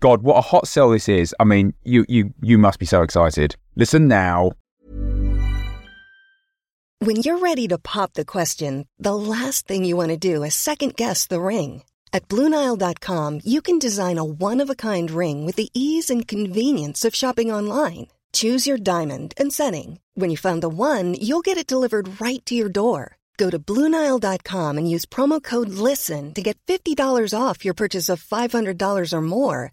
God, what a hot sell this is. I mean, you you you must be so excited. Listen now. When you're ready to pop the question, the last thing you want to do is second guess the ring. At Bluenile.com, you can design a one of a kind ring with the ease and convenience of shopping online. Choose your diamond and setting. When you find the one, you'll get it delivered right to your door. Go to Bluenile.com and use promo code LISTEN to get $50 off your purchase of $500 or more.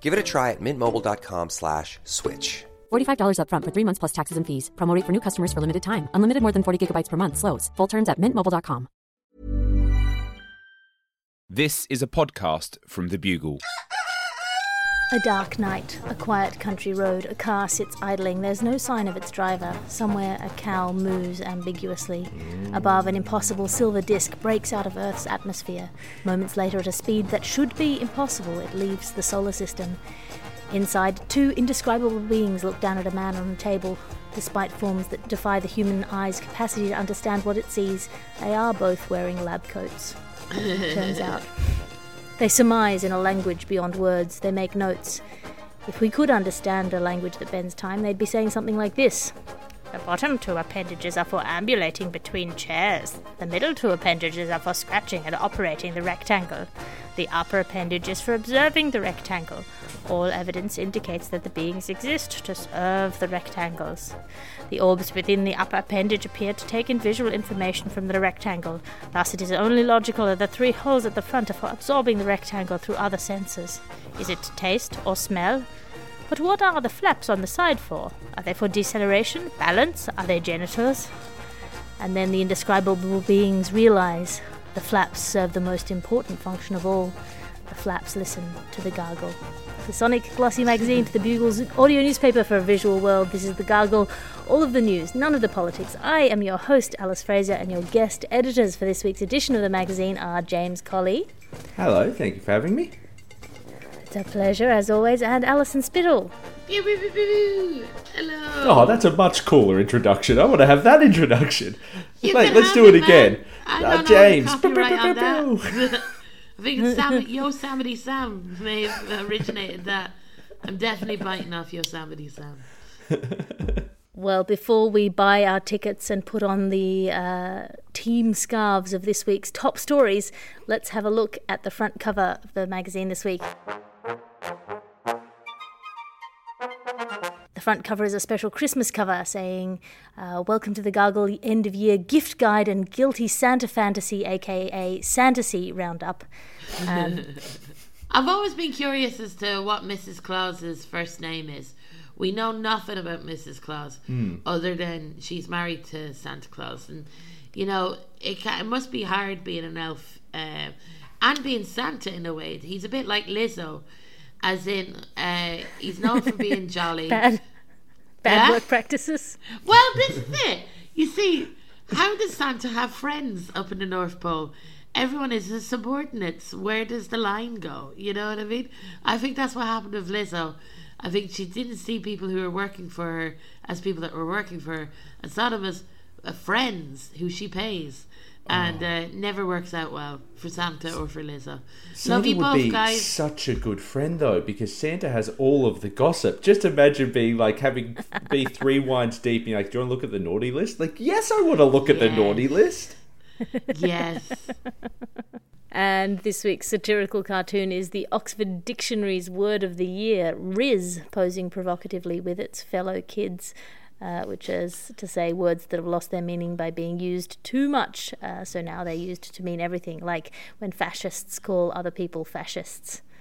Give it a try at mintmobile.com slash switch. $45 upfront for three months plus taxes and fees. Promo rate for new customers for limited time. Unlimited more than 40 gigabytes per month. Slows. Full terms at mintmobile.com. This is a podcast from The Bugle. A dark night, a quiet country road, a car sits idling. There's no sign of its driver. Somewhere a cow moos ambiguously. Above, an impossible silver disk breaks out of Earth's atmosphere. Moments later, at a speed that should be impossible, it leaves the solar system. Inside, two indescribable beings look down at a man on a table. Despite forms that defy the human eye's capacity to understand what it sees, they are both wearing lab coats. Turns out. They surmise in a language beyond words, they make notes. If we could understand a language that bends time, they'd be saying something like this. The bottom two appendages are for ambulating between chairs. The middle two appendages are for scratching and operating the rectangle. The upper appendage is for observing the rectangle. All evidence indicates that the beings exist to serve the rectangles. The orbs within the upper appendage appear to take in visual information from the rectangle. Thus, it is only logical that the three holes at the front are for absorbing the rectangle through other senses. Is it taste or smell? But what are the flaps on the side for? Are they for deceleration, balance? Are they genitals? And then the indescribable beings realize the flaps serve the most important function of all. The flaps listen to the gargle. The Sonic Glossy magazine to the Bugle's audio newspaper for a visual world. This is the gargle. All of the news, none of the politics. I am your host, Alice Fraser, and your guest editors for this week's edition of the magazine are James Colley. Hello, thank you for having me. It's a pleasure, as always, and Alison Spittle. Pew, pew, pew, pew. Hello. Oh, that's a much cooler introduction. I want to have that introduction. You Wait, let's do it man. again. I Uh, don't know James. Pew, pew, pew. I think Sam, Yosemite Sam may have originated that. I'm definitely biting off Yosemite Sam. Well, before we buy our tickets and put on the uh, team scarves of this week's top stories, let's have a look at the front cover of the magazine this week. The front cover is a special Christmas cover saying, uh, Welcome to the Gargle End of Year Gift Guide and Guilty Santa Fantasy, aka Fantasy Roundup. Um, I've always been curious as to what Mrs. Claus's first name is. We know nothing about Mrs. Claus other than she's married to Santa Claus, and you know it, ca- it must be hard being an elf uh, and being Santa in a way. He's a bit like Lizzo, as in uh, he's known for being jolly. bad bad Yeah? work practices. Well, this is it. You see, how does Santa have friends up in the North Pole? Everyone is his subordinates. Where does the line go? You know what I mean? I think that's what happened with Lizzo. I think she didn't see people who were working for her as people that were working for her, and saw them as uh, friends who she pays. And uh, never works out well for Santa or for Lizzo. Santa Love you would both, be guys. such a good friend though, because Santa has all of the gossip. Just imagine being like having be three wines deep, and like, "Do you want to look at the naughty list?" Like, yes, I want to look at the naughty list. yes. And this week's satirical cartoon is the Oxford Dictionary's word of the year, Rizz, posing provocatively with its fellow kids. Uh, which is to say words that have lost their meaning by being used too much. Uh, so now they're used to mean everything, like when fascists call other people fascists.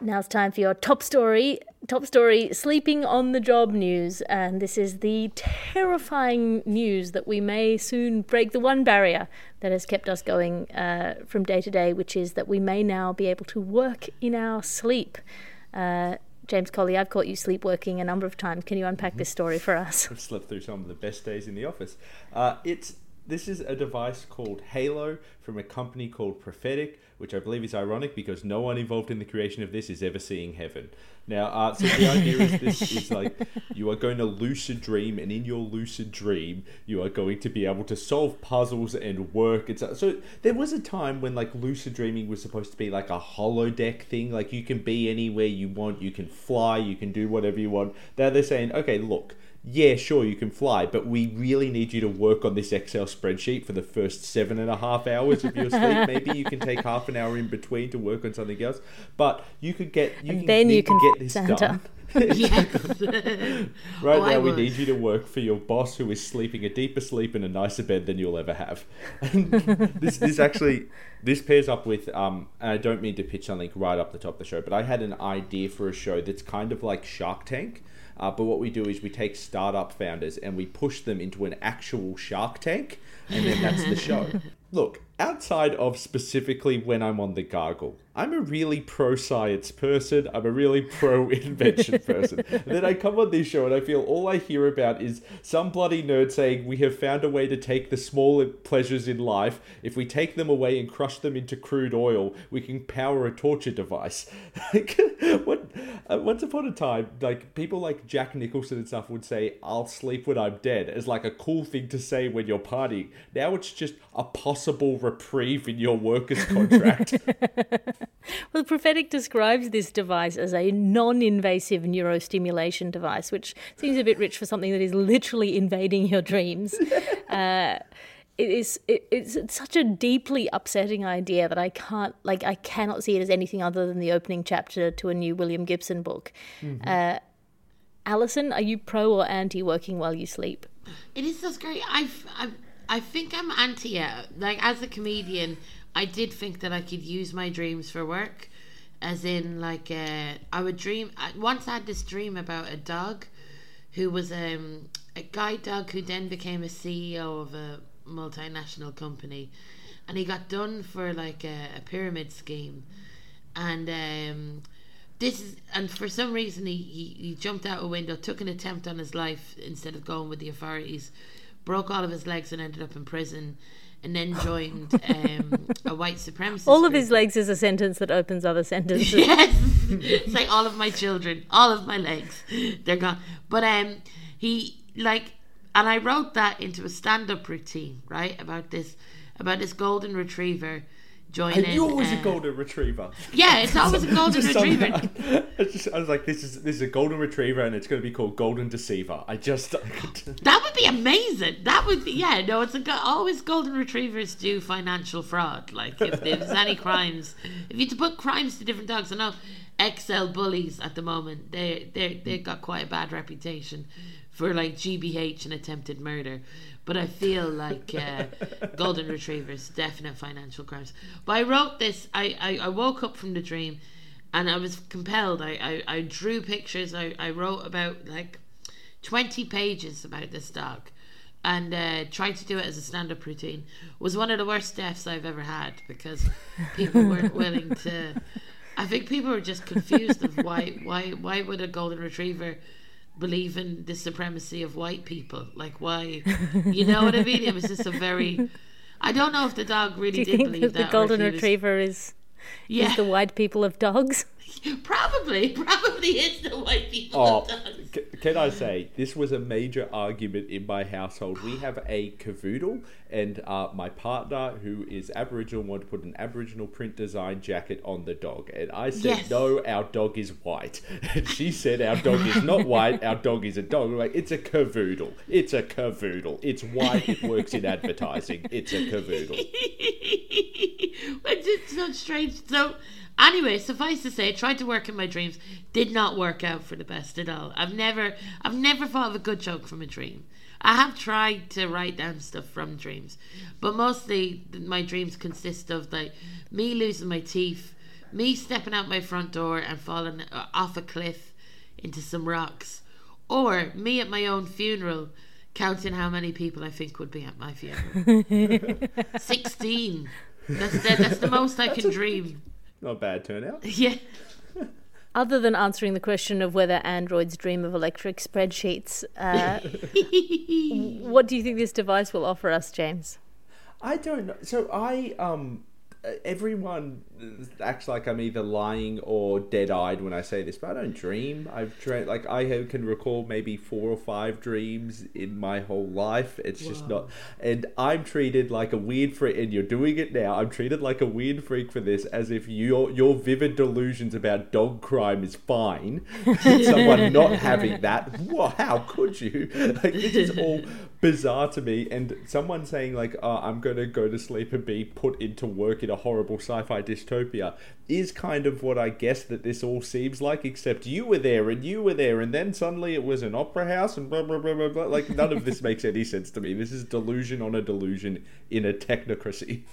Now it's time for your top story. Top story sleeping on the job news. And this is the terrifying news that we may soon break the one barrier that has kept us going uh, from day to day, which is that we may now be able to work in our sleep. Uh, James Colley, I've caught you sleepwalking a number of times. Can you unpack this story for us? I've slept through some of the best days in the office. Uh, it's this is a device called Halo from a company called Prophetic, which I believe is ironic because no one involved in the creation of this is ever seeing heaven. Now, uh, so the idea is this is like you are going to lucid dream, and in your lucid dream, you are going to be able to solve puzzles and work. It's so there was a time when like lucid dreaming was supposed to be like a holodeck thing, like you can be anywhere you want, you can fly, you can do whatever you want. Now they're saying, okay, look yeah, sure, you can fly, but we really need you to work on this Excel spreadsheet for the first seven and a half hours of your sleep. Maybe you can take half an hour in between to work on something else, but you could get you And can, then you can get this Santa. done. Right Oh, now, we need you to work for your boss, who is sleeping a deeper sleep in a nicer bed than you'll ever have. this, this actually, this pairs up with. Um, and I don't mean to pitch something right up the top of the show, but I had an idea for a show that's kind of like Shark Tank. Uh, but what we do is we take startup founders and we push them into an actual Shark Tank, and then that's the show. Look, outside of specifically when I'm on the gargle, I'm a really pro science person. I'm a really pro invention person. And then I come on this show and I feel all I hear about is some bloody nerd saying we have found a way to take the small pleasures in life. If we take them away and crush them into crude oil, we can power a torture device. What? Uh, once upon a time, like people like Jack Nicholson and stuff would say, "I'll sleep when I'm dead," as like a cool thing to say when you're partying. Now it's just a possible reprieve in your workers' contract. Well, Prophetic describes this device as a non invasive neurostimulation device, which seems a bit rich for something that is literally invading your dreams. uh, it is it, it's such a deeply upsetting idea that I can't like I cannot see it as anything other than the opening chapter to a new William Gibson book. Uh, Alison, are you pro or anti working while you sleep? It is so scary. I, I, I think I'm anti it. Like, as a comedian, I did think that I could use my dreams for work. As in, like, uh, I would dream. I once I had this dream about a dog who was um, a guide dog who then became a CEO of a multinational company. And he got done for, like, a, a pyramid scheme. And, um, this is, and for some reason he, he, he jumped out a window, took an attempt on his life instead of going with the authorities, broke all of his legs and ended up in prison, and then joined um, a white supremacist. All of group. his legs is a sentence that opens other sentences. Yes, it's like all of my children, all of my legs, they're gone. But um, he like, and I wrote that into a stand-up routine, right? About this, about this golden retriever joining. knew it was a uh, golden retriever. Yeah, it's always a golden retriever. just, I was like, this is this is a golden retriever, and it's going to be called Golden Deceiver. I just That would be amazing. That would be yeah. No, it's a always golden retrievers do financial fraud. Like if there's any crimes, if you to put crimes to different dogs, I know XL bullies at the moment they they they got quite a bad reputation for like GBH and attempted murder. But I feel like uh, golden retrievers definite financial crimes. But I wrote this. I, I, I woke up from the dream, and I was compelled. I, I, I drew pictures. I, I wrote about like 20 pages about this dog and uh, tried to do it as a stand-up routine was one of the worst deaths I've ever had because people weren't willing to I think people were just confused of why why why would a golden retriever believe in the supremacy of white people. Like why you know what I mean? It was just a very I don't know if the dog really Do you did think believe that the that or if golden he was- retriever is, yeah. is the white people of dogs? probably probably is the white people Oh, of dogs. c- can I say this was a major argument in my household? We have a cavoodle, and uh, my partner, who is Aboriginal, wanted to put an Aboriginal print design jacket on the dog, and I said, Yes. "No, our dog is white." And she said, "Our dog is not white. Our dog is a dog." We're like, "It's a cavoodle. It's a cavoodle. It's white. It works in advertising. It's a cavoodle." It's it's so strange. So Anyway, suffice to say, I tried to work in my dreams. Did not work out for the best at all. I've never, I've never thought of a good joke from a dream. I have tried to write down stuff from dreams, but mostly my dreams consist of like me losing my teeth, me stepping out my front door and falling off a cliff into some rocks, or me at my own funeral counting how many people I think would be at my funeral. 16. That's the, that's the most I can dream. Not a bad turnout. Yeah. Other than answering the question of whether androids dream of electric spreadsheets, uh, what do you think this device will offer us, James? I don't know. So I um everyone acts like I'm either lying or dead-eyed when I say this, but I don't dream. I've dreamt like I can recall maybe four or five dreams in my whole life. It's just not, and I'm treated like a weird freak. And you're doing it now. I'm treated like a weird freak for this, as if your your vivid delusions about dog crime is fine. Someone not having that, how could you? Like this is all bizarre to me. And someone saying like, oh, "I'm going to go to sleep and be put into work in a horrible sci-fi dystopia," is kind of what I guess that this all seems like. Except you were there and you were there, and then suddenly it was an opera house and blah blah blah blah. blah. Like none of this makes any sense to me. This is delusion on a delusion in a technocracy.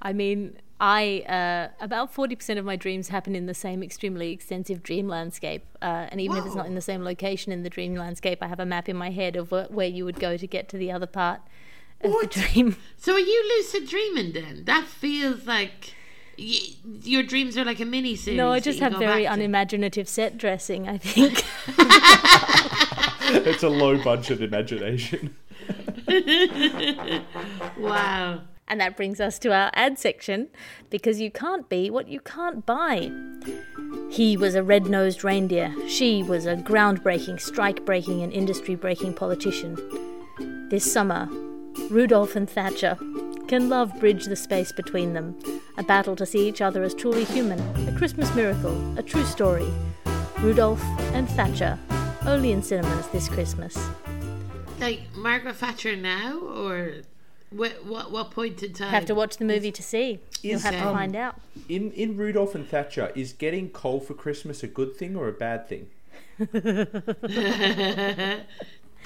I mean, I uh, about forty percent of my dreams happen in the same extremely extensive dream landscape, uh, and even if it's not in the same location in the dream landscape, I have a map in my head of wh- where you would go to get to the other part of What? the dream. So are you lucid dreaming then? That feels like y- your dreams are like a mini series. No, I just have very back to. unimaginative set dressing. I think. it's a low budget imagination. Wow. And that brings us to our ad section because you can't be what you can't buy. He was a red nosed reindeer. She was a groundbreaking, strike breaking, and industry breaking politician. This summer, Rudolph and Thatcher can love bridge the space between them. A battle to see each other as truly human. A Christmas miracle. A true story. Rudolph and Thatcher. Only in cinemas this Christmas. Like Margaret Thatcher now, or what? What, what point in time? You have to watch the movie to see. You'll Is, have to um, find out. In in Rudolph and Thatcher, is getting coal for Christmas a good thing or a bad thing?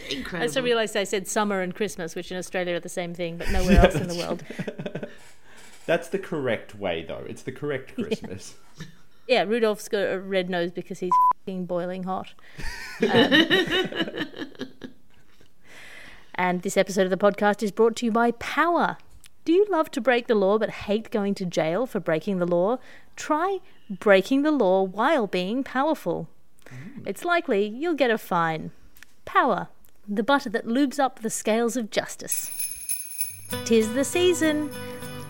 I Incredible. just realised I said summer and Christmas, which in Australia are the same thing, but nowhere else in the world. That's the correct way, though. It's the correct Christmas. Yeah, Rudolph's got a red nose because he's fing boiling hot. Um, and this episode of the podcast is brought to you by Power. Do you love to break the law but hate going to jail for breaking the law? Try breaking the law while being powerful. Mm. It's likely you'll get a fine. Power, the butter that lubes up the scales of justice. Tis the season.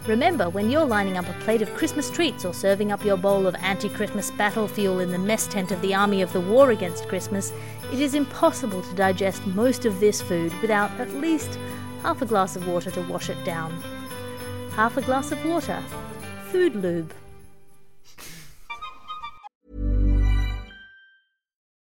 Remember, when you're lining up a plate of Christmas treats or serving up your bowl of anti Christmas battle fuel in the mess tent of the army of the war against Christmas, it is impossible to digest most of this food without at least half a glass of water to wash it down. Half a glass of water. Food lube.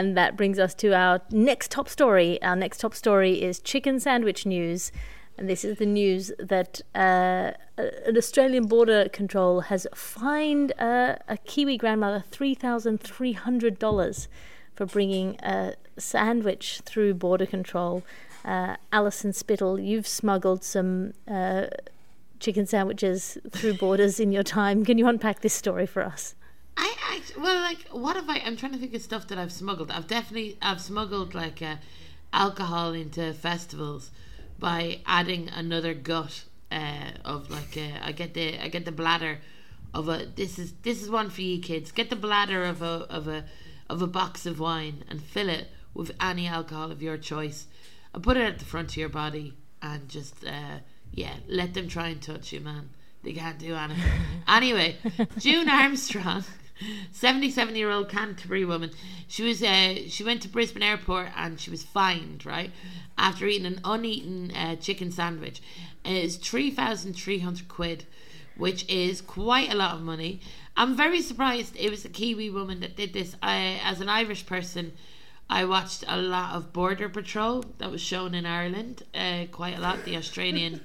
And that brings us to our next top story. Our next top story is chicken sandwich news. And this is the news that uh, an Australian border control has fined uh, a Kiwi grandmother $3,300 for bringing a sandwich through border control. Uh, Alison Spittle, you've smuggled some uh, chicken sandwiches through borders in your time. Can you unpack this story for us? I, I well, like, what have I? I'm trying to think of stuff that I've smuggled. I've definitely I've smuggled like uh, alcohol into festivals by adding another gut uh, of like uh, I get the I get the bladder of a this is this is one for you kids. Get the bladder of a of a of a box of wine and fill it with any alcohol of your choice, and put it at the front of your body and just uh, yeah, let them try and touch you, man. They can't do anything. anyway, June Armstrong. 77 year old Canterbury woman. She was uh, she went to Brisbane Airport and she was fined right after eating an uneaten uh, chicken sandwich. It's three thousand three hundred quid, which is quite a lot of money. I'm very surprised it was a Kiwi woman that did this. I, as an Irish person, I watched a lot of Border Patrol that was shown in Ireland, uh, quite a lot. The Australian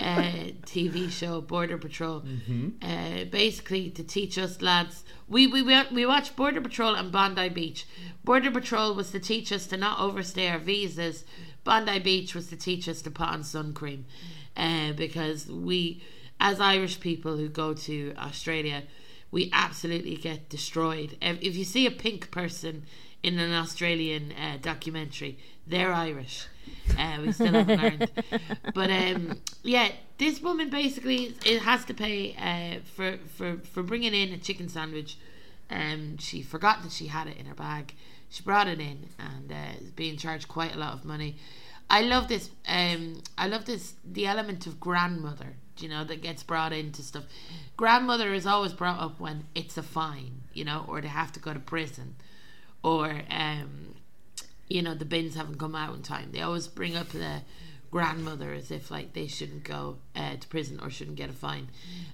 uh, TV show Border Patrol, uh, basically to teach us lads. We we we we watched Border Patrol and Bondi Beach. Border Patrol was to teach us to not overstay our visas. Bondi Beach was to teach us to put on sun cream, uh, because we, as Irish people who go to Australia, we absolutely get destroyed. If, if you see a pink person in an Australian uh, documentary, they're Irish. Uh, we still haven't learned. But um, yeah, this woman basically it has to pay uh, for, for, for bringing in a chicken sandwich. Um, she forgot that she had it in her bag. She brought it in and uh, is being charged quite a lot of money. I love this. Um, I love this. The element of grandmother, you know, that gets brought into stuff. Grandmother is always brought up when it's a fine, you know, or they have to go to prison, or um, you know, the bins haven't come out in time. They always bring up the grandmother as if like they shouldn't go uh, to prison or shouldn't get a fine.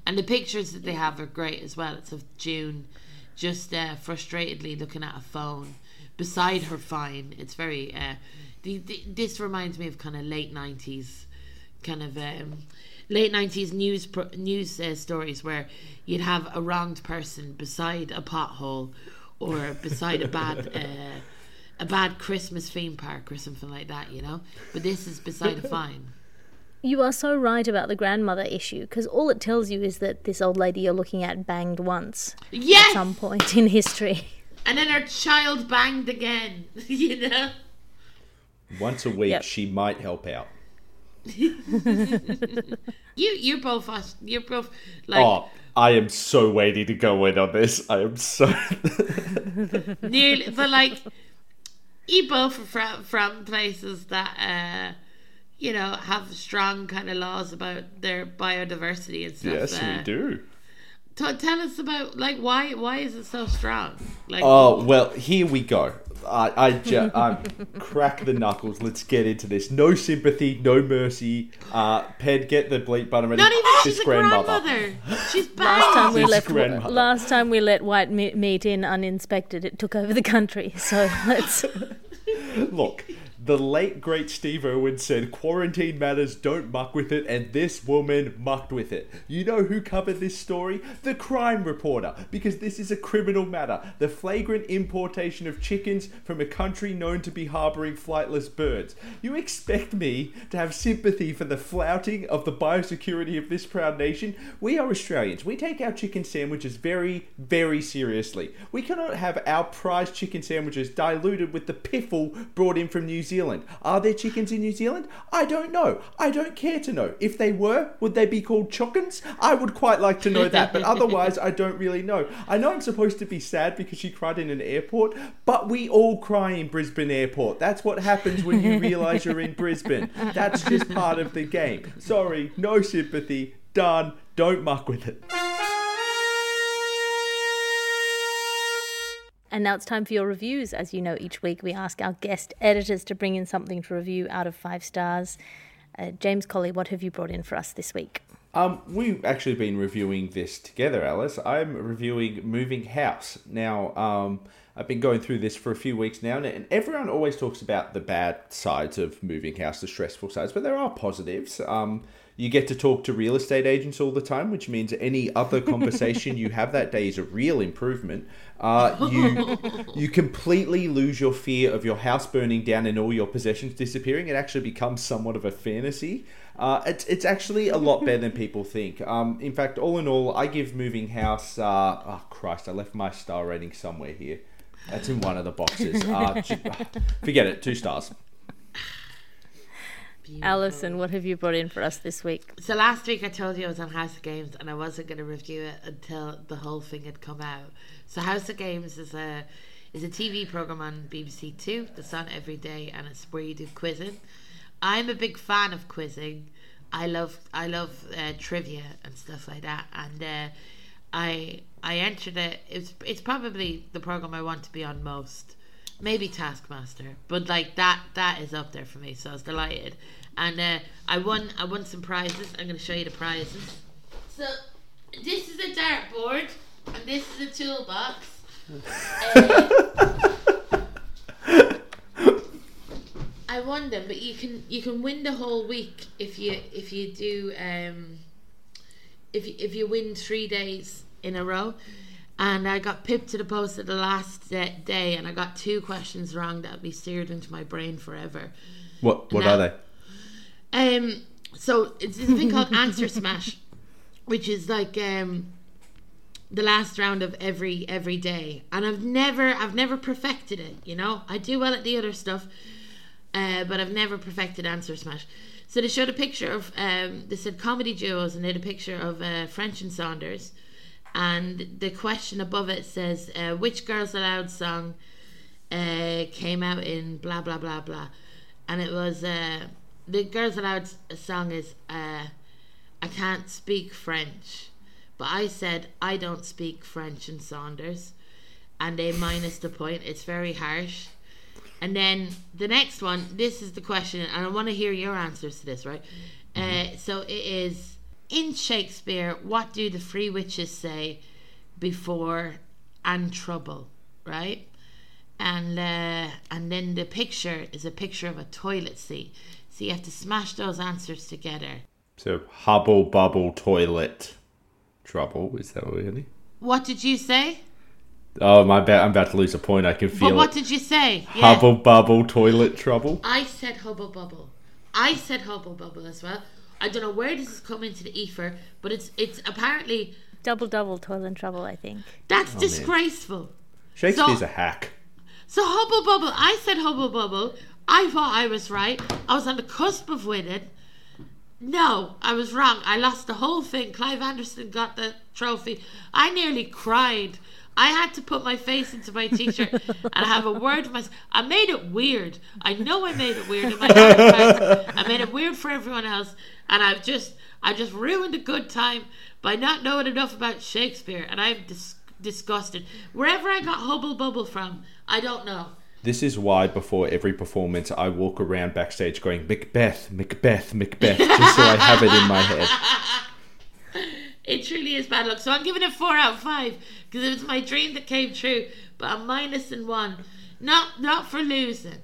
And the pictures that they have are great as well. It's of June just uh, frustratedly looking at a phone beside her fine. It's very. Uh, the, the, this reminds me of kind of late nineties, kind of um, late nineties news pro- news uh, stories where you'd have a wronged person beside a pothole or beside a bad. A bad Christmas theme park or something like that, you know. But this is beside a fine. You are so right about the grandmother issue because all it tells you is that this old lady you're looking at banged once Yes, at some point in history. and then her child banged again. You know. Once a week, Yep. she might help out. You you're both us. You're both like oh, I am so waiting to go in on this. I am so. nearly, but like you both from from places that uh, you know have strong kind of laws about their biodiversity and stuff. yes, uh, we do. T- tell us about like why why is it so strong? Like Oh well, here we go. I, I, ju- I crack the knuckles. Let's get into this. No sympathy, no mercy. Uh, Ped, get the bleep button ready. not even this she's a grandmother. grandmother. She's Last time we This let grandmother. last time we let white meat in uninspected, it took over the country. So let's. Look, the late great Steve Irwin said quarantine matters, don't muck with it, and this woman mucked with it. You know who covered this story? The crime reporter, because this is a criminal matter. The flagrant importation of chickens from a country known to be harboring flightless birds. You expect me to have sympathy for the flouting of the biosecurity of this proud nation? We are Australians. We take our chicken sandwiches very, very seriously. We cannot have our prized chicken sandwiches diluted with the piffle brought in from New Zealand. Are there chickens in New Zealand? I don't know. I don't care to know. If they were, would they be called chockens? I would quite like to know that, but otherwise, I don't really know. I know I'm supposed to be sad because she cried in an airport, but we all cry in Brisbane Airport. That's what happens when you realise you're in Brisbane. That's just part of the game. Sorry, no sympathy. Done. Don't muck with it. And now it's time for your reviews. As you know, each week we ask our guest editors to bring in something to review out of five stars. Uh, James Colley, what have you brought in for us this week? Um, we've actually been reviewing this together, Alice. I'm reviewing Moving House. Now, um, I've been going through this for a few weeks now, and everyone always talks about the bad sides of moving house, the stressful sides, but there are positives. Um, You get to talk to real estate agents all the time, which means any other conversation you have that day is a real improvement. Uh, you you completely lose your fear of your house burning down and all your possessions disappearing. It actually becomes somewhat of a fantasy. Uh, it's it's actually a lot better than people think. Um, in fact, all in all, I give moving house. Uh, oh Christ, I left my star rating somewhere here. That's in one of the boxes. Uh, forget it. Two stars. Alison, what have you brought in for us this week? So last week I told you I was on House of Games and I wasn't going to review it until the whole thing had come out. So House of Games is a is a TV program on BBC Two that's on every day and it's where you do quizzing. I'm a big fan of quizzing. I love I love uh, trivia and stuff like that and uh, I I entered it. It's it's probably the program I want to be on most. Maybe Taskmaster, but like that that is up there for me. So I was delighted, and uh, I won I won some prizes. I'm going to show you the prizes. So this is a dartboard, and this is a toolbox. Uh, I won them, but you can you can win the whole week if you if you do um if you, if you win three days in a row. And I got pipped to the post at the last da- day, and I got two questions wrong that'll be seared into my brain forever. What what Now- are they? Um, so it's this thing called Answer Smash, which is like um the last round of every every day, and I've never I've never perfected it. You know, I do well at the other stuff, uh, but I've never perfected Answer Smash. So they showed a picture of um, they said comedy duos, and they had a picture of uh, French and Saunders, and the question above it says uh, which Girls Aloud song uh, came out in blah blah blah blah, and it was uh, the Girls Aloud song is uh, I can't speak French, but I said I don't speak French and Saunders, and they minus the point. It's very harsh. And then the next one, this is the question, and I want to hear your answers to this, right? Uh, so it is in Shakespeare, what do the three witches say before and trouble, right? And uh, and then the picture is a picture of a toilet seat. So you have to smash those answers together. So hubble bubble toilet trouble. Is that really? What did you say? Oh my bad! I'm about to lose a point. I can But feel what it. did you say? Yeah. Hubble bubble toilet trouble. I said hubble bubble. I said hubble bubble as well. I don't know where this has come into the ether, but it's it's apparently Double double toilet trouble, I think. that's oh, disgraceful. Shakespeare's So- a hack. So hubble bubble. I said hubble bubble. I thought I was right. I was on the cusp of winning. No, I was wrong. I lost the whole thing. Clive Anderson got the trophy. I nearly cried. I had to put my face into my t-shirt and have a word with myself. I made it weird. I know I made it weird in my heart. I made it weird for everyone else, and I've just, I just ruined a good time by not knowing enough about Shakespeare, and I'm dis- disgusted. Wherever I got hubble bubble from, I don't know. This is why before every performance I walk around backstage going Macbeth, Macbeth, Macbeth, just so I have it in my head. It truly is bad luck. So I'm giving it four out of five because it was my dream that came true. But I'm minus in one, not not for losing,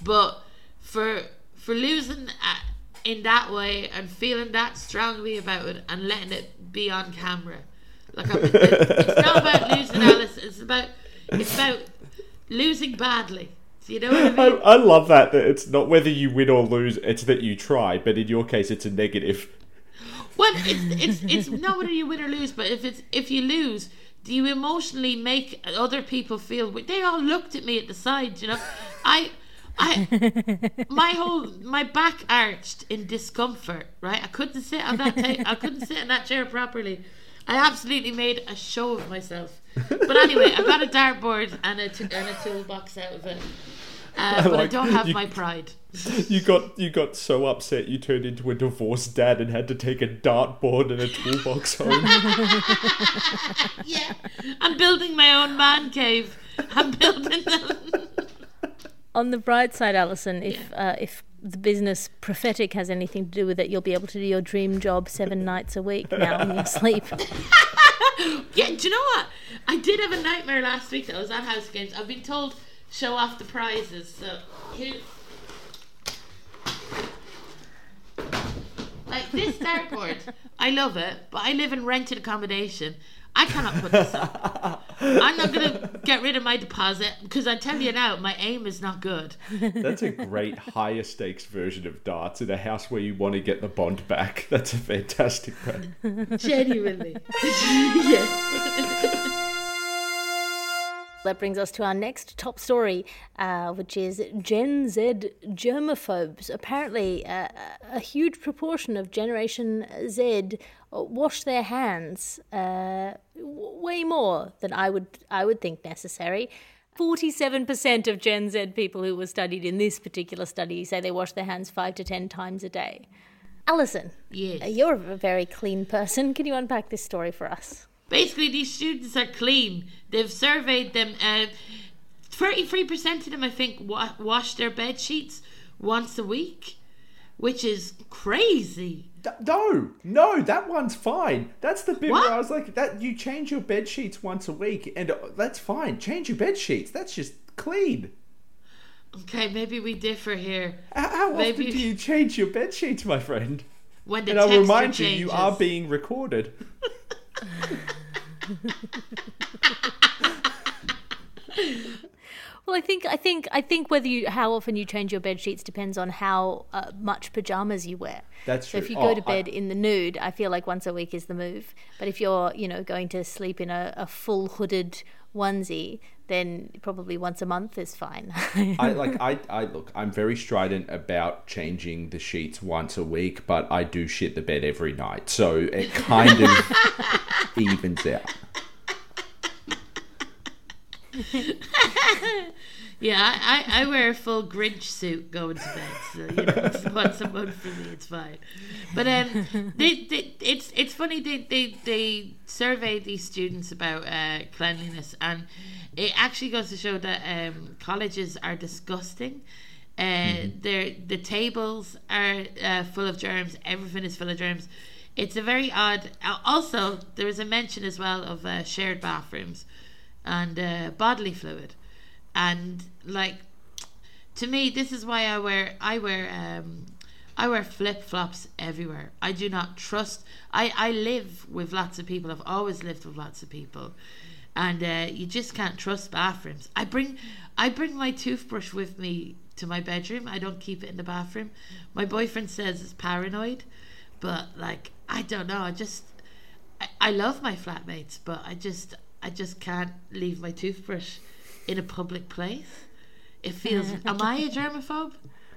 but for for losing in that way and feeling that strongly about it and letting it be on camera. Like I'm, it's not about losing, Alice. It's about it's about losing badly. Do you know what I I, mean? I love that that it's not whether you win or lose, it's that you try, but in your case it's a negative. Well, it's it's it's not whether you win or lose, but if it's if you lose, do you emotionally make other people feel? They all looked at me at the side, you know. I, I, my whole my back arched in discomfort. Right, I couldn't sit on that. Ta- I couldn't sit in that chair properly. I absolutely made a show of myself. But anyway, I got a dartboard and a t- and a toolbox out of it. Uh, but I don't have you- my pride. You got you got so upset you turned into a divorced dad and had to take a dartboard and a toolbox home. Yeah, I'm building my own man cave. I'm building them. On the bright side, Alison, if uh, if the business prophetic has anything to do with it, you'll be able to do your dream job seven nights a week now in your sleep. Yeah, do you know what? I did have a nightmare last week that I was at House Games. I've been told show off the prizes. So here. Like this dartboard, I love it, but I live in rented accommodation. I cannot put this up. I'm not gonna get rid of my deposit because I tell you now, my aim is not good. That's a great higher stakes version of darts in a house where you want to get the bond back. That's a fantastic one. Genuinely, yes. That brings us to our next top story, uh, which is Gen Z germaphobes. Apparently, uh, a huge proportion of Generation Z wash their hands, uh, way more than I would I would think necessary. 47% of Gen Z people who were studied in this particular study say they wash their hands five to ten times a day. Alison, Yes. you're a very clean person. Can you unpack this story for us? Basically, these students are clean. They've surveyed them. Uh, Thirty-three percent of them, I think, wa- wash their bed sheets once a week, which is crazy. No, no, that one's fine. That's the bit What? where I was like, that you change your bed sheets once a week, and uh, that's fine. Change your bed sheets. That's just clean. Okay, maybe we differ here. How, how often Maybe- do you change your bed sheets, my friend? When the And I'll remind you, you are being recorded. Well, I think I think I think whether you how often you change your bed sheets depends on how uh, much pajamas you wear. That's true. So if you go Oh, to I- bed in the nude, I feel like once a week is the move. But if you're you know going to sleep in a, a full hooded onesie, then probably once a month is fine. I like I, I look, I'm very strident about changing the sheets once a week, but I do shit the bed every night. So it kind of evens out. Yeah, I, I, wear a full Grinch suit going to bed, so you know, it's once a month for me, it's fine. But um, they, they, it's it's funny they they they surveyed these students about uh, cleanliness, and it actually goes to show that um, colleges are disgusting. Uh, they're, the tables are uh, full of germs. Everything is full of germs. It's a very odd. Also, there is a mention as well of uh, shared bathrooms and uh, bodily fluid. And like to me this is why i wear i wear um i wear flip-flops everywhere. I do not trust i i live with lots of people. I've always lived with lots of people. And uh, you just can't trust bathrooms. I bring i bring my toothbrush with me to my bedroom. I don't keep it in the bathroom. My boyfriend says it's paranoid but like i don't know. I just I, I love my flatmates, but I just I just can't leave my toothbrush in a public place. It feels. am I a germaphobe,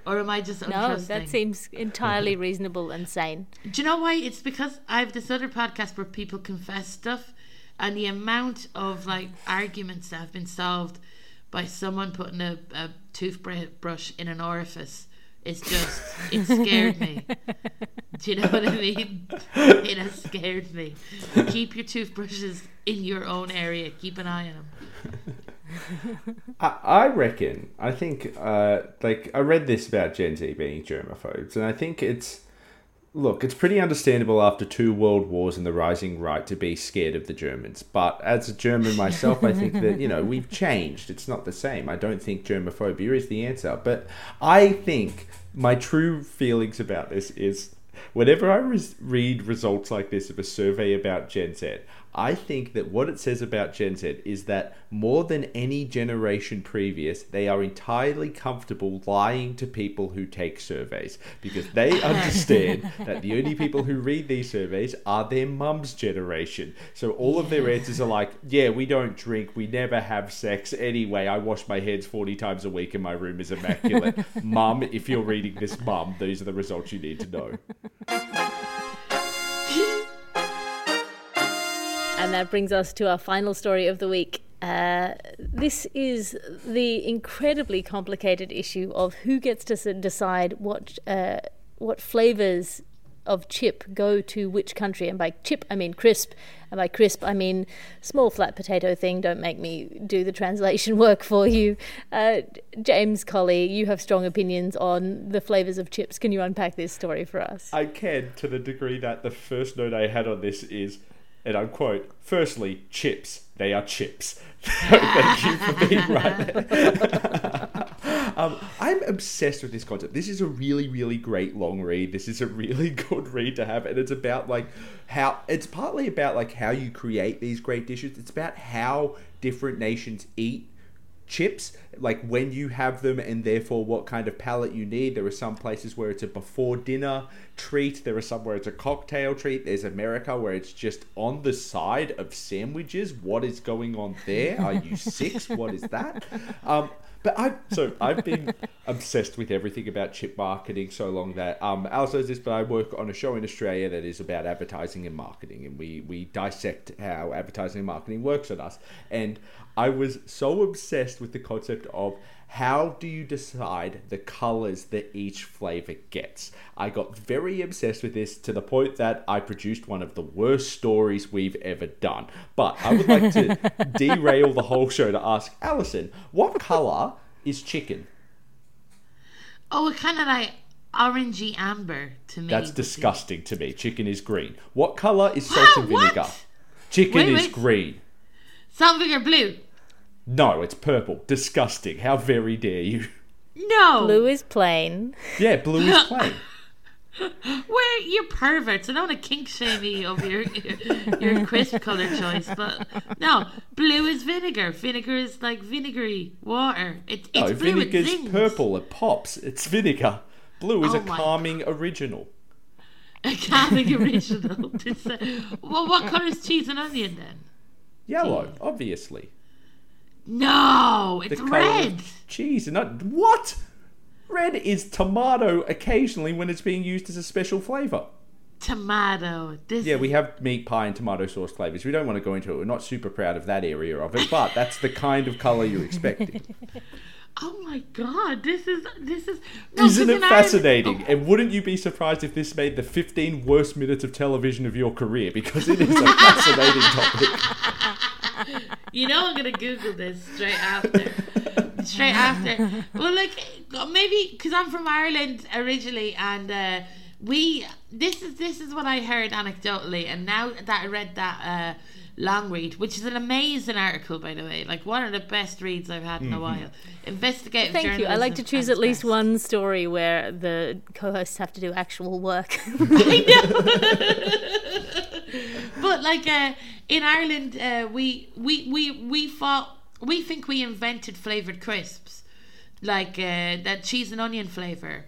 or am I just no, that seems entirely reasonable and sane. Do you know why? It's because I have this other podcast where people confess stuff, and the amount of like arguments that have been solved by someone putting a, a toothbrush in an orifice is just it scared me. Do you know what I mean? It has scared me. Keep your toothbrushes in your own area. Keep an eye on them. I, I reckon. I think. Uh, like I read this about Gen Z being germaphobes, and I think it's. Look, it's pretty understandable after two world wars and the rising right to be scared of the Germans. But as a German myself, I think that, you know, we've changed. It's not the same. I don't think germophobia is the answer. But I think my true feelings about this is whenever I res- read results like this of a survey about Gen Z, I think that what it says about Gen Z is that more than any generation previous, they are entirely comfortable lying to people who take surveys because they understand that the only people who read these surveys are their mum's generation. So all of their answers are like, yeah, we don't drink, we never have sex. Anyway, I wash my hands 40 times a week and my room is immaculate. mum, if you're reading this, mum, these are the results you need to know. And that brings us to our final story of the week. Uh, this is the incredibly complicated issue of who gets to decide what uh, what flavors of chip go to which country. And by chip, I mean crisp. And by crisp, I mean small flat potato thing. Don't make me do the translation work for you. Uh, James Colley, you have strong opinions on the flavors of chips. Can you unpack this story for us? I can to the degree that the first note I had on this is, and I quote, firstly, chips. They are chips. Thank you for being right. Um, I'm obsessed with this concept. This is a really, really great long read. This is a really good read to have, and it's about like how it's partly about like how you create these great dishes. It's about how different nations eat chips, like when you have them, and therefore what kind of palate you need. There are some places where it's a before dinner treat. There are some where it's a cocktail treat. There's America where it's just on the side of sandwiches. What is going on there? Are you six? What is that? Um, but I so I've been obsessed with everything about chip marketing so long that um, Alice knows this, but I work on a show in Australia that is about advertising and marketing, and we we dissect how advertising and marketing works on us. And I was so obsessed with the concept of how do you decide the colors that each flavor gets? I got very obsessed with this to the point that I produced one of the worst stories we've ever done. But I would like to derail the whole show to ask Alison, what color is chicken? Oh, it kind of like orangey amber to me. That's disgusting to me. Chicken is green. What color is salt Wow, and vinegar? what? Chicken Wait, is wait. green. Salt vinegar blue. No, it's purple. Disgusting. How very dare you? No. Blue is plain. Yeah, blue is plain. Where you're perverts. I don't want to kink shame you over your your crisp color choice, but no, blue is vinegar. Vinegar is like vinegary water. It, it's No, blue. It vinegar's zings. purple. It pops. It's vinegar. Blue is Oh a my calming original. A calming original. Well, what color is cheese and onion then? Yellow, obviously. No, it's red. cheese not what? Red is tomato occasionally when it's being used as a special flavor. Tomato. This Yeah, we have meat pie and tomato sauce flavors. We don't want to go into it. We're not super proud of that area of it, but that's the kind of color you're expecting. Oh my god, this is this is. No, Isn't it fascinating? Oh. And wouldn't you be surprised if this made the 15 worst minutes of television of your career? Because it is a fascinating topic. You know, I'm gonna Google this straight after. straight after. Well, like maybe because I'm from Ireland originally, and uh, we this is this is what I heard anecdotally, and now that I read that uh, long read, which is an amazing article by the way, like one of the best reads I've had in a while. Investigative Thank you. I like to choose at at least best. one story where the co-hosts have to do actual work. but like uh, in Ireland, uh, we we we we fought. We think we invented flavored crisps, like uh, that cheese and onion flavor.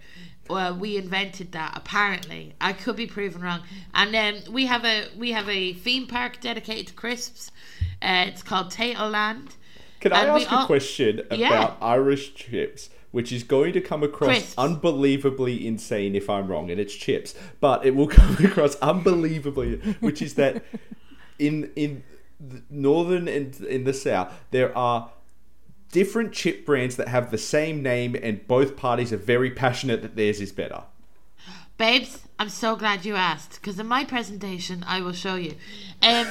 Well, we invented that. Apparently, I could be proven wrong. And then we have a we have a theme park dedicated to crisps. Uh, it's called Tayto Land. Can I And ask a all- question Yeah. about Irish chips, which is going to come across Crisps. unbelievably insane if I'm wrong, and it's chips, but it will come across unbelievably, which is that in in the northern and in the south there are different chip brands that have the same name, and both parties are very passionate that theirs is better. Babes, I'm so glad you asked because in my presentation I will show you. Um,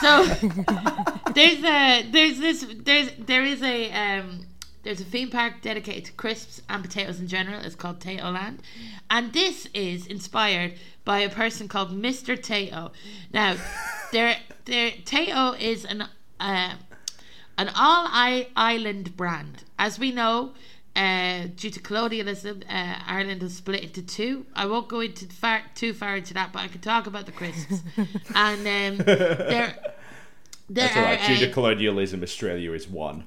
so there's a there's this there's there is a um there's a theme park dedicated to crisps and potatoes in general. It's called Tayto Land, and this is inspired by a person called Mr. Tayto. Now, there there Tayto is an uh, an all I- island brand. As we know, uh, due to colonialism, uh, Ireland has split into two. I won't go into far, too far into that, but I can talk about the crisps. and um, there, there That's all are, right. Due uh, to colonialism, Australia is one.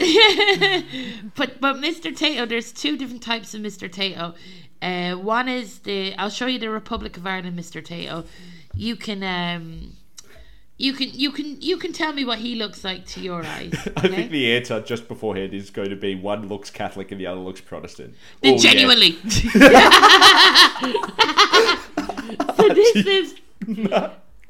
but but Mr. Tayto, there's two different types of Mr. Tayto. Uh, one is the I'll show you the Republic of Ireland Mr. Tayto. You can um, you can you can you can tell me what he looks like to your eyes. I think the answer just beforehand is going to be one looks Catholic and the other looks Protestant. Then Oh, yeah. genuinely. so this is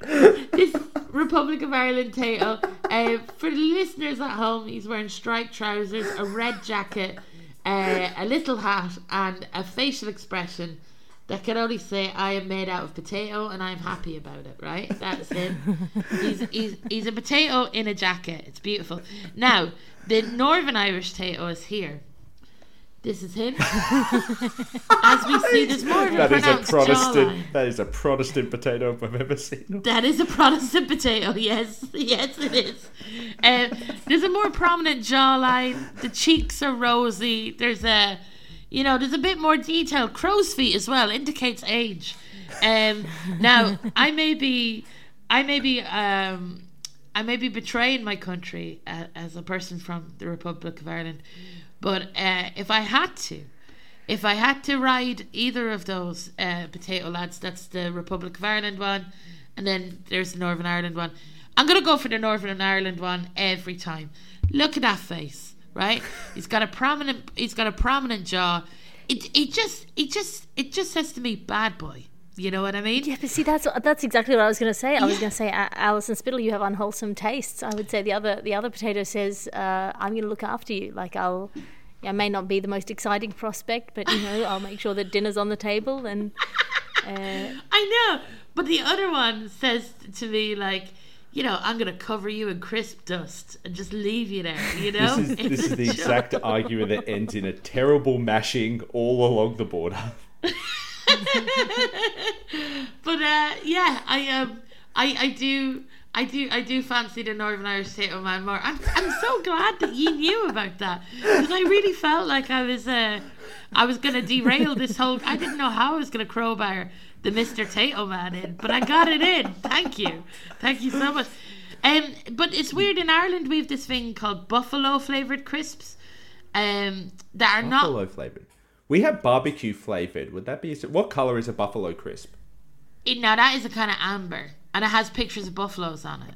this Republic of Ireland Tayto. Uh, for the listeners at home, he's wearing striped trousers, a red jacket, uh, a little hat, and a facial expression that can only say, "I am made out of potato, and I'm happy about it." Right? That's him. he's he's he's a potato in a jacket. It's beautiful. Now, the Northern Irish Tayto is here. This is him. As we see, there's more That is a Protestant. jawline. That is a Protestant potato if I've ever seen. That is a Protestant potato. Yes, yes, it is. Um, there's a more prominent jawline. The cheeks are rosy. There's a, you know, there's a bit more detail. Crow's feet as well indicates age. Um, now I may be, I may be, um, I may be betraying my country uh, as a person from the Republic of Ireland, but uh, if I had to, if I had to ride either of those uh, potato lads, that's the Republic of Ireland one, and then there's the Northern Ireland one. I'm gonna go for the Northern Ireland one every time. Look at that face, right? He's got a prominent, he's got a prominent jaw. It, it just, it just, it just says to me, bad boy. You know what I mean? Yeah, but see, that's that's exactly what I was going to say. I was going to say, Alison Spittle, you have unwholesome tastes. I would say the other the other potato says, uh, "I'm going to look after you. Like I'll, I may not be the most exciting prospect, but you know, I'll make sure that dinner's on the table." And uh, I know, but the other one says to me like, you know, I'm gonna cover you in crisp dust and just leave you there. You know, This is this is the joke. exact argument that ends in a terrible mashing all along the border. But uh, yeah, I um, I I do. I do, I do fancy the Northern Irish potato man more. I'm, I'm so glad that you knew about that because I really felt like I was, uh, I was gonna derail this whole. I didn't know how I was gonna crowbar the Mister Tayto man in, but I got it in. Thank you, thank you so much. Um, but it's weird in Ireland we have this thing called buffalo flavored crisps, um, that are not Buffalo flavored. We have barbecue flavored. Would that be? What color is a buffalo crisp? It, now that is a kind of amber, and it has pictures of buffaloes on it.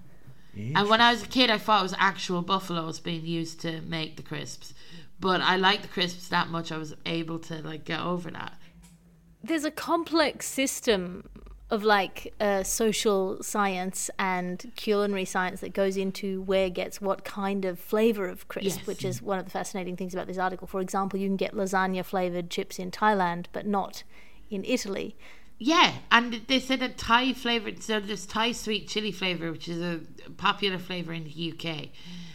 And when I was a kid, I thought it was actual buffaloes being used to make the crisps. But I like the crisps that much, I was able to like get over that. there's a complex system of like uh, social science and culinary science that goes into where gets what kind of flavor of crisp, Yes. which is one of the fascinating things about this article. For example, you can get lasagna flavored chips in Thailand, but not in Italy. Yeah, and they said that Thai flavored, so there's Thai sweet chili flavor, which is a popular flavor in the UK,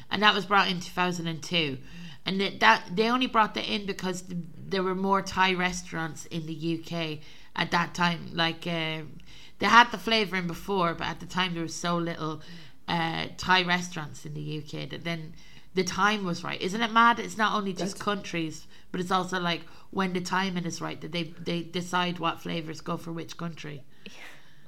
and that was brought in 2002. And that, that they only brought that in because there were more Thai restaurants in the UK at that time. Like um they had the flavor in before, but at the time there was so little uh, Thai restaurants in the UK that then the time was right. Isn't it mad? It's not only just countries, but it's also like when the timing is right that they they decide what flavors go for which country.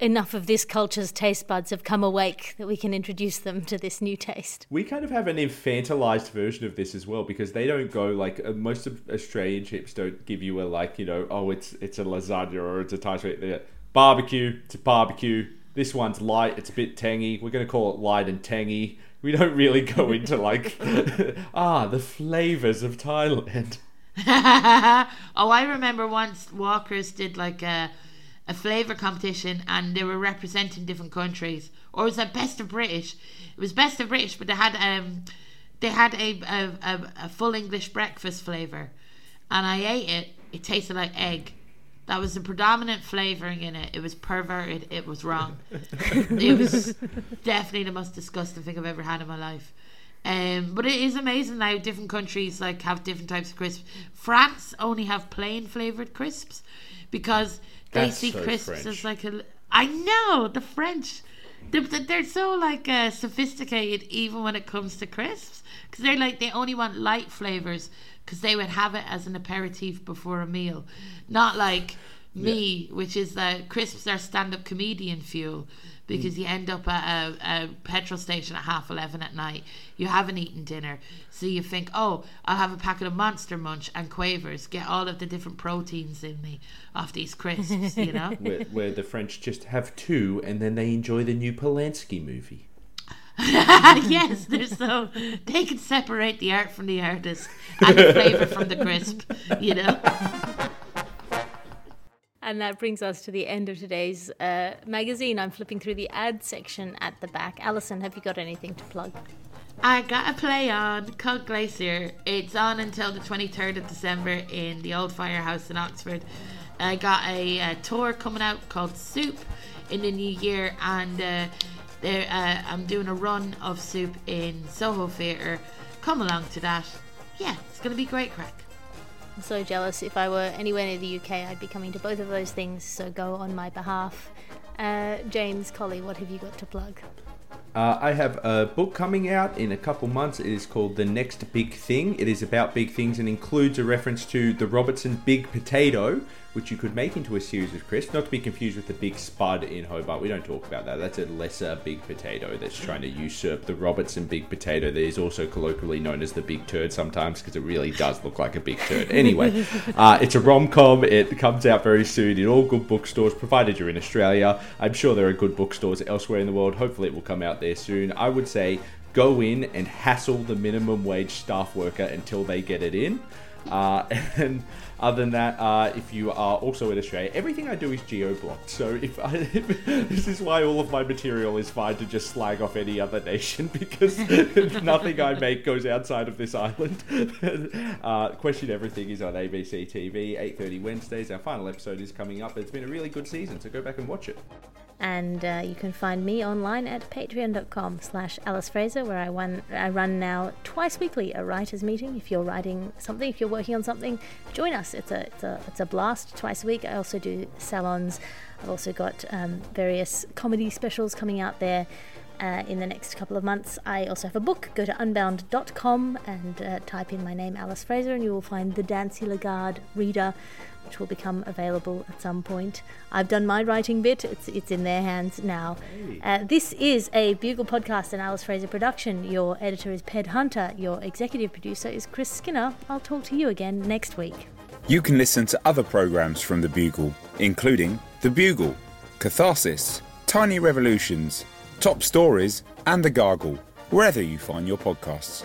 Enough of this culture's taste buds have come awake that we can introduce them to this new taste. We kind of have an infantilized version of this as well because they don't go like uh, most of Australian chips don't give you a like you know oh it's it's a lasagna or it's a Thai sweet. They're barbecue it's a barbecue. This one's light it's a bit tangy. We're gonna call it light and tangy. We don't really go into like ah the flavors of Thailand. Oh, I remember once Walkers did like a a flavor competition and they were representing different countries, or was it Best of British? It was Best of British, but they had um they had a a, a, a full English breakfast flavor, and I ate it. It tasted like egg. That was the predominant flavoring in it. It was perverted. It was wrong. it was definitely the most disgusting thing I've ever had in my life. Um, but it is amazing how different countries like have different types of crisps. France only have plain flavored crisps because they That's see so crisps French. as like a. I know the French. They're, they're so like uh, sophisticated even when it comes to crisps because they're like they only want light flavors because they would have it as an aperitif before a meal, not like me, which is that crisps are stand-up comedian fuel because mm. you end up at a, a petrol station at half 11 at night. You haven't eaten dinner. So you think oh i'll have a packet of monster munch and quavers get all of the different proteins in me off these crisps you know? Where, where the French just have two and then they enjoy the new Polanski movie. yes they're so they can separate the art from the artist and the flavor from the crisp you know And that brings us to the end of today's uh, magazine. I'm flipping through the ad section at the back. Alison, have you got anything to plug? I got a play on called Glacier. It's on until the 23rd of December in the old firehouse in Oxford. I got a, uh tour coming out called Soup in the new year, and uh, there uh, I'm doing a run of Soup in Soho Theatre. Come along to that. Yeah, it's going to be great crack. I'm so jealous. If I were anywhere near the UK, I'd be coming to both of those things, so go on my behalf. Uh, James Colley, what have you got to plug? Uh, I have a book coming out in a couple months. It is called The Next Big Thing. It is about big things and includes a reference to the Robertson Big Potato, which you could make into a series of crisps. Not to be confused with the Big Spud in Hobart. We don't talk about that. That's a lesser big potato that's trying to usurp the Robertson Big Potato that is also colloquially known as the Big Turd sometimes because it really does look like a big turd. Anyway, uh, it's a rom com. It comes out very soon in all good bookstores, provided you're in Australia. I'm sure there are good bookstores elsewhere in the world. Hopefully, it will come out there soon. I would say go in and hassle the minimum wage staff worker until they get it in. Uh, and other than that, uh, if you are also in Australia, everything I do is geo blocked. So if, I, this is why all of my material is fine to just slag off any other nation because nothing I make goes outside of this island. uh, Question Everything is on ABC TV, 8:30 Wednesdays. Our final episode is coming up. It's been a really good season, so go back and watch it. And uh, you can find me online at patreon.com slash alice fraser where I, run, I run now twice weekly a writers meeting. If you're writing something if you're working on something join us. It's a, it's a, it's a blast. Twice a week. I also do salons. I've also got um, various comedy specials coming out there uh, in the next couple of months. I also have a book. Go to unbound.com and uh, type in my name, Alice Fraser, and you will find the Dancy Lagarde reader, which will become available at some point. I've done my writing bit, it's, it's in their hands now. Uh, this is a Bugle podcast and Alice Fraser production. Your editor is Ped Hunter, your executive producer is Chris Skinner. I'll talk to you again next week. You can listen to other programmes from The Bugle, including The Bugle, Catharsis, Tiny Revolutions, Top Stories, and The Gargle, wherever you find your podcasts.